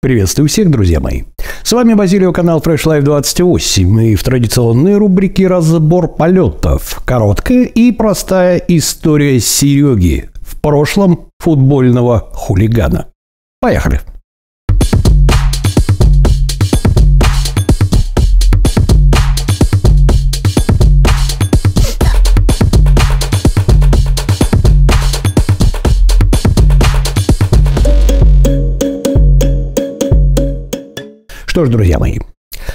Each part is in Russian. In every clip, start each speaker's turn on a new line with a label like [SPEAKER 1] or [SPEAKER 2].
[SPEAKER 1] Приветствую всех, друзья мои. С вами Базилио, канал Fresh Life 28 и в традиционной рубрике «Разбор полетов». Короткая и простая история Сереги, в прошлом футбольного хулигана. Поехали! Что ж, друзья мои,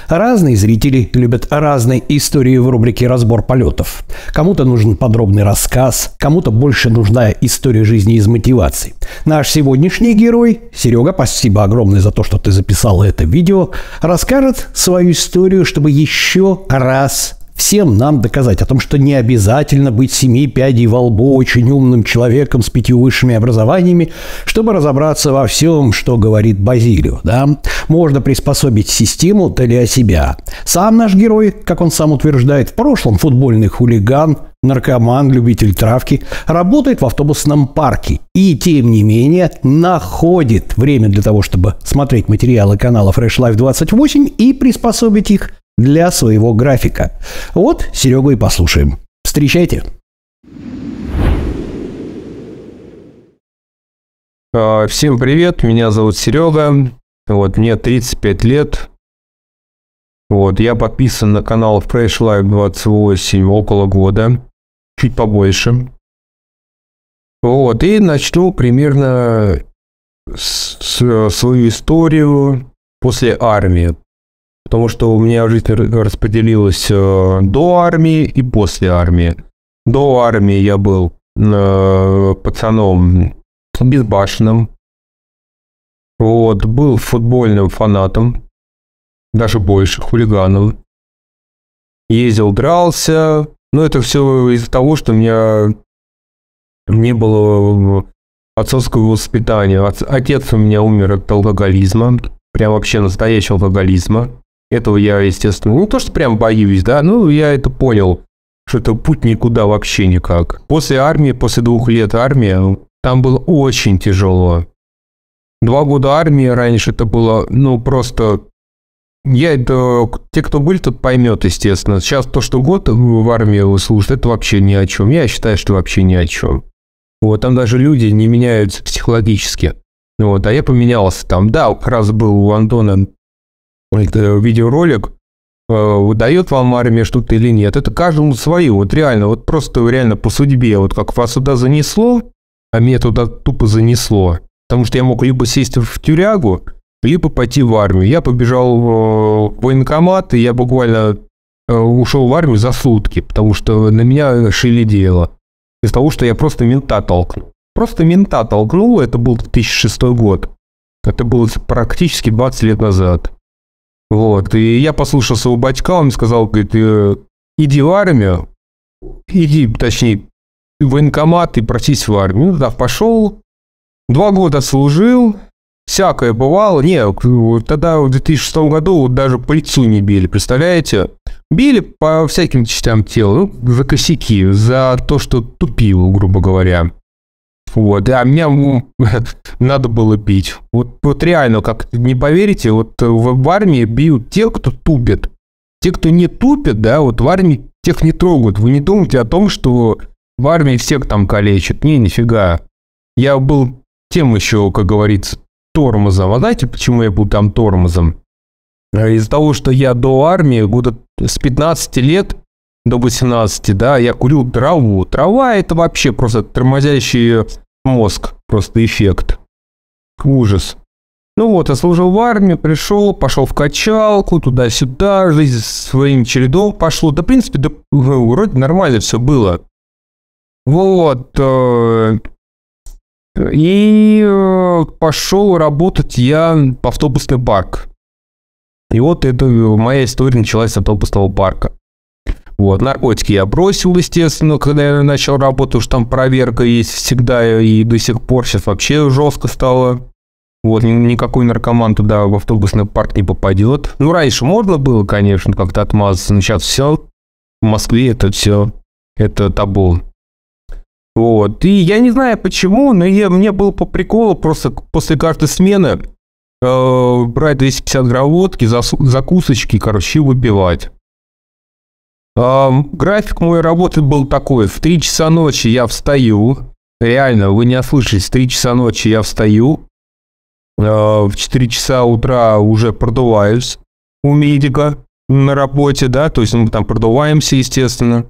[SPEAKER 1] Разные зрители любят разные истории в рубрике «Разбор полетов». Кому-то нужен подробный рассказ, кому-то больше нужна история жизни из мотивации. Наш сегодняшний герой, Серега, спасибо огромное за то, что ты записал это видео, расскажет свою историю, чтобы еще раз всем нам доказать о том, что не обязательно быть семи пядей во лбу очень умным человеком с пятью высшими образованиями, чтобы разобраться во всем, что говорит Базилио. Да? Можно приспособить систему для себя. Сам наш герой, как он сам утверждает, в прошлом футбольный хулиган, наркоман, любитель травки, работает в автобусном парке и, тем не менее, находит время для того, чтобы смотреть материалы канала Fresh Life 28 и приспособить их для своего графика. Вот Серегу и послушаем. Встречайте.
[SPEAKER 2] А, всем привет, меня зовут Серега, вот мне 35 лет, вот я подписан на канал Fresh Life 28 около года, чуть побольше. Вот, и начну примерно с, с, свою историю после армии потому что у меня жизнь распределилась э, до армии и после армии. До армии я был э, пацаном безбашенным, вот, был футбольным фанатом, даже больше, хулиганом. Ездил, дрался, но это все из-за того, что у меня не было отцовского воспитания. Отец у меня умер от алкоголизма, прям вообще настоящего алкоголизма. Этого я, естественно, не то, что прям боюсь, да, ну, я это понял, что это путь никуда вообще никак. После армии, после двух лет армии, там было очень тяжело. Два года армии раньше это было, ну, просто... Я это... Те, кто были, тут поймет, естественно. Сейчас то, что год в армии вы служите, это вообще ни о чем. Я считаю, что вообще ни о чем. Вот, там даже люди не меняются психологически. Вот, а я поменялся там. Да, как раз был у Антона это видеоролик, э, выдает вам армия что-то или нет. Это каждому свое. Вот реально, вот просто реально по судьбе. Вот как вас сюда занесло, а меня туда тупо занесло. Потому что я мог либо сесть в тюрягу, либо пойти в армию. Я побежал в военкомат, и я буквально э, ушел в армию за сутки, потому что на меня шили дело. Из того, что я просто мента толкнул. Просто мента толкнул, это был 2006 год. Это было практически 20 лет назад. Вот, и я послушал своего батька, он сказал, говорит, «Э, иди в армию, иди, точнее, в военкомат и просись в армию. Ну, да, пошел, два года служил, всякое бывало. Не, тогда в 2006 году вот даже по лицу не били, представляете? Били по всяким частям тела, ну, за косяки, за то, что тупил, грубо говоря. Вот, а меня надо было пить. Вот, вот реально, как не поверите, вот в, в армии бьют те, кто тупит. Те, кто не тупит, да, вот в армии тех не трогают. Вы не думайте о том, что в армии всех там калечат. Не, нифига. Я был тем еще, как говорится, тормозом. А знаете, почему я был там тормозом? А из-за того, что я до армии года с 15 лет до 18, да, я курил траву. Трава это вообще просто тормозящий мозг, просто эффект. Ужас. Ну вот, я служил в армии, пришел, пошел в качалку, туда-сюда, жизнь своим чередом пошло. Да, в принципе, да, вроде нормально все было. Вот. Э, и э, пошел работать я в автобусный парк. И вот это моя история началась с автобусного парка. Вот, наркотики я бросил, естественно, когда я начал работать, уж там проверка есть всегда, и до сих пор сейчас вообще жестко стало. Вот, никакой наркоман туда в автобусный парк не попадет. Ну, раньше можно было, конечно, как-то отмазаться, но сейчас все. В Москве это все, это табу. Вот, и я не знаю почему, но я, мне было по приколу просто после каждой смены э, брать 250 грамм водки, закусочки, короче, и выпивать. График моей работы был такой. В 3 часа ночи я встаю. Реально, вы не ослышались, в 3 часа ночи я встаю. Э, в 4 часа утра уже продуваюсь у медика на работе, да, то есть мы там продуваемся, естественно,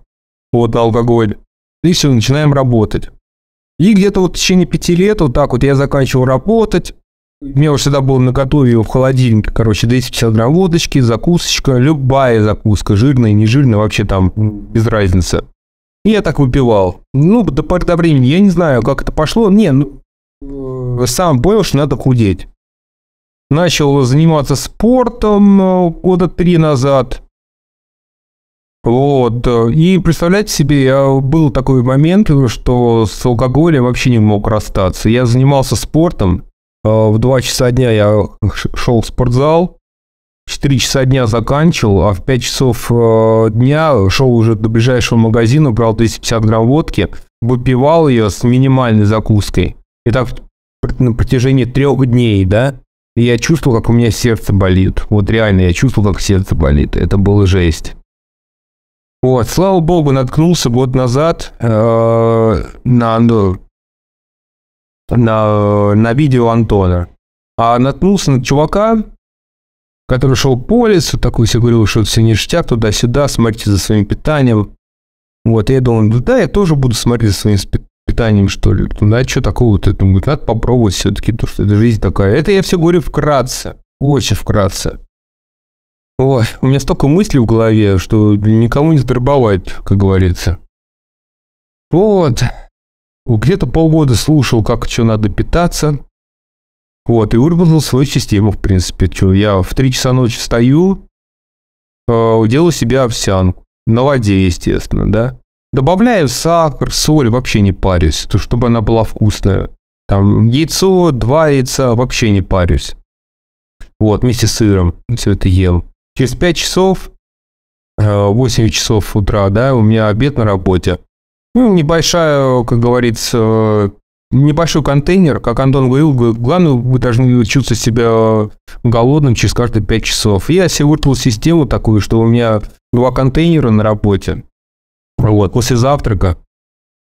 [SPEAKER 2] вот алкоголь. И все, начинаем работать. И где-то вот в течение пяти лет вот так вот я заканчивал работать. У меня уже всегда было наготове в холодильнике, короче, 250 грамм водочки, закусочка, любая закуска, жирная, не жирная, вообще там без разницы. И я так выпивал. Ну, до поры до времени, я не знаю, как это пошло. Не, ну, э, сам понял, что надо худеть. Начал заниматься спортом э, года три назад. Вот. И представляете себе, я был такой момент, что с алкоголем вообще не мог расстаться. Я занимался спортом. Э, в 2 часа дня я шел в спортзал. В 4 часа дня заканчивал, а в 5 часов э, дня шел уже до ближайшего магазина, брал 250 грамм водки, выпивал ее с минимальной закуской. И так на протяжении трех дней, да, я чувствовал, как у меня сердце болит. Вот реально, я чувствовал, как сердце болит. Это было жесть. Вот, слава богу, наткнулся год назад э, на, ну, на, на видео Антона. А наткнулся на чувака, который шел по лесу, такой себе говорил, что все ништяк, туда-сюда, смотрите за своим питанием. Вот, и я думал, ну да, я тоже буду смотреть за своим питанием, что ли. Ну, да, что такого-то? Думаю, надо попробовать все-таки, то, что это жизнь такая. Это я все говорю вкратце, очень вкратце. Ой, у меня столько мыслей в голове, что никому не сдорбовать, как говорится. Вот. Где-то полгода слушал, как что надо питаться. Вот, и выработал свою систему, в принципе. Что, я в 3 часа ночи встаю, э, делаю себе овсянку. На воде, естественно, да. Добавляю сахар, соль, вообще не парюсь, то чтобы она была вкусная. Там яйцо, два яйца, вообще не парюсь. Вот, вместе с сыром все это ем. Через 5 часов, 8 э, часов утра, да, у меня обед на работе. Ну, небольшая, как говорится, небольшой контейнер, как Антон говорил, главное, вы должны чувствовать себя голодным через каждые 5 часов. Я себе выртал систему такую, что у меня два контейнера на работе. Вот, после завтрака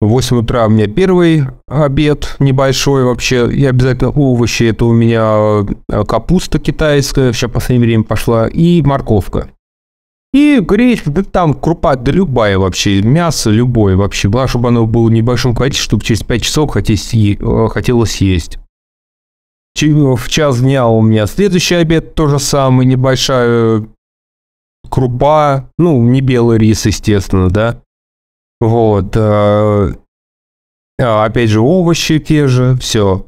[SPEAKER 2] в 8 утра у меня первый обед небольшой вообще, и обязательно овощи. Это у меня э, капуста китайская, сейчас в последнее время пошла, и морковка. И гречка, да там крупа, да любая вообще, мясо любое вообще. Главное, чтобы оно было в небольшом количестве, чтобы через 5 часов хотелось, э, хотелось есть. В час дня у меня следующий обед, то же самое, небольшая крупа, ну, не белый рис, естественно, да. Вот. Э, а, опять же, овощи те же, все.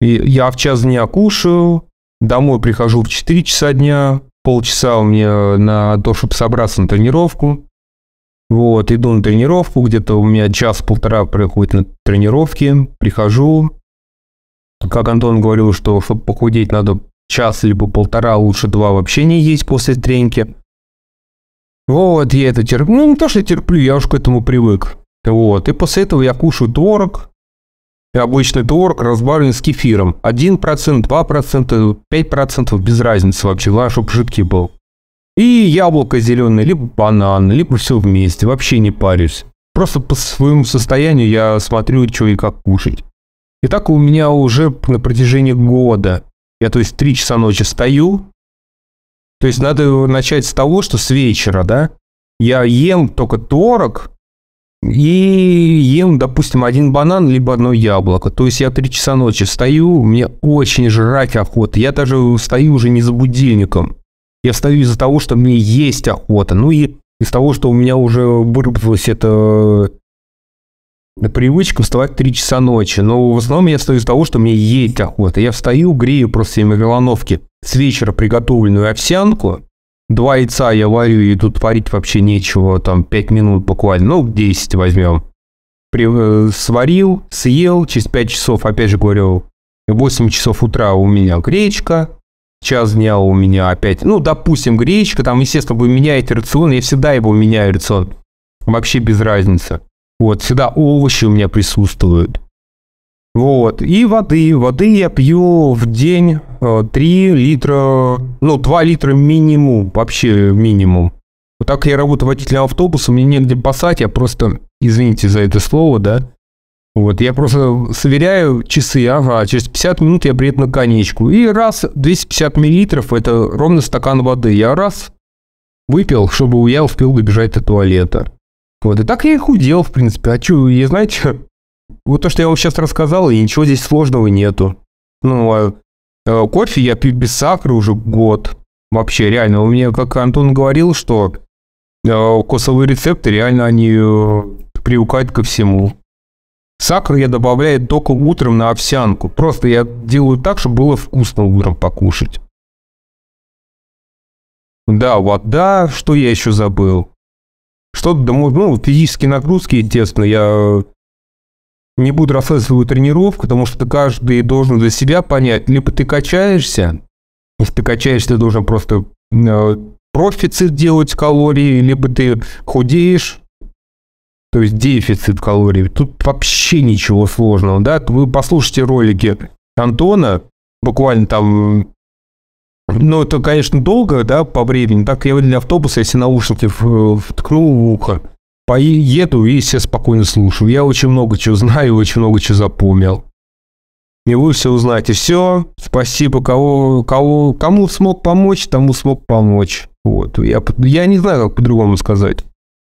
[SPEAKER 2] Я в час дня кушаю, домой прихожу в 4 часа дня, полчаса у меня на то, чтобы собраться на тренировку. Вот, иду на тренировку, где-то у меня час-полтора проходит на тренировке, прихожу. Как Антон говорил, что чтобы похудеть, надо час либо полтора, лучше два вообще не есть после тренки. Вот, я это терплю. Ну, не то, что я терплю, я уж к этому привык. Вот, и после этого я кушаю творог. И обычный творог разбавлен с кефиром. 1%, 2%, 5%, без разницы вообще. Главное, чтобы жидкий был. И яблоко зеленое, либо банан, либо все вместе. Вообще не парюсь. Просто по своему состоянию я смотрю, что и как кушать. И так у меня уже на протяжении года. Я, то есть, 3 часа ночи стою, то есть надо начать с того, что с вечера, да, я ем только творог и ем, допустим, один банан, либо одно яблоко. То есть я три часа ночи встаю, мне очень жрать охота. Я даже встаю уже не за будильником. Я встаю из-за того, что мне есть охота. Ну и из того, что у меня уже выработалась эта привычка вставать 3 часа ночи. Но в основном я встаю из-за того, что мне есть охота. Я встаю, грею просто себе микроволновки с вечера приготовленную овсянку. Два яйца я варю, и тут варить вообще нечего, там 5 минут буквально, ну 10 возьмем. При, э, сварил, съел, через 5 часов, опять же говорю, 8 часов утра у меня гречка, час дня у меня опять, ну, допустим, гречка, там, естественно, вы меняете рацион, я всегда его меняю рацион, вообще без разницы. Вот, всегда овощи у меня присутствуют. Вот. И воды. Воды я пью в день 3 э, литра, ну, 2 литра минимум, вообще минимум. Вот так я работаю водителем автобуса, мне негде пасать, я просто, извините за это слово, да, вот, я просто сверяю часы, ага, через 50 минут я приеду на конечку. И раз 250 миллилитров, это ровно стакан воды. Я раз выпил, чтобы я успел добежать до туалета. Вот, и так я и худел, в принципе. А что, я, знаете, вот то, что я вам сейчас рассказал, и ничего здесь сложного нету. Ну, а, а кофе я пью без сахара уже год. Вообще, реально. У меня, как Антон говорил, что а, косовые рецепты, реально, они э, привыкают ко всему. Сахар я добавляю только утром на овсянку. Просто я делаю так, чтобы было вкусно утром покушать. Да, вода, что я еще забыл? Что-то, ну, физические нагрузки, естественно, я не буду рассказывать свою тренировку, потому что каждый должен для себя понять, либо ты качаешься, если ты качаешься, ты должен просто э, профицит делать калорий, либо ты худеешь, то есть дефицит калорий. Тут вообще ничего сложного, да? Вы послушайте ролики Антона, буквально там ну, это, конечно, долго, да, по времени. Так я для автобуса, если наушники вткнул в ухо, поеду и все спокойно слушаю. Я очень много чего знаю, очень много чего запомнил. И вы все узнаете. Все, спасибо, кого, кого, кому смог помочь, тому смог помочь. Вот, я, я не знаю, как по-другому сказать.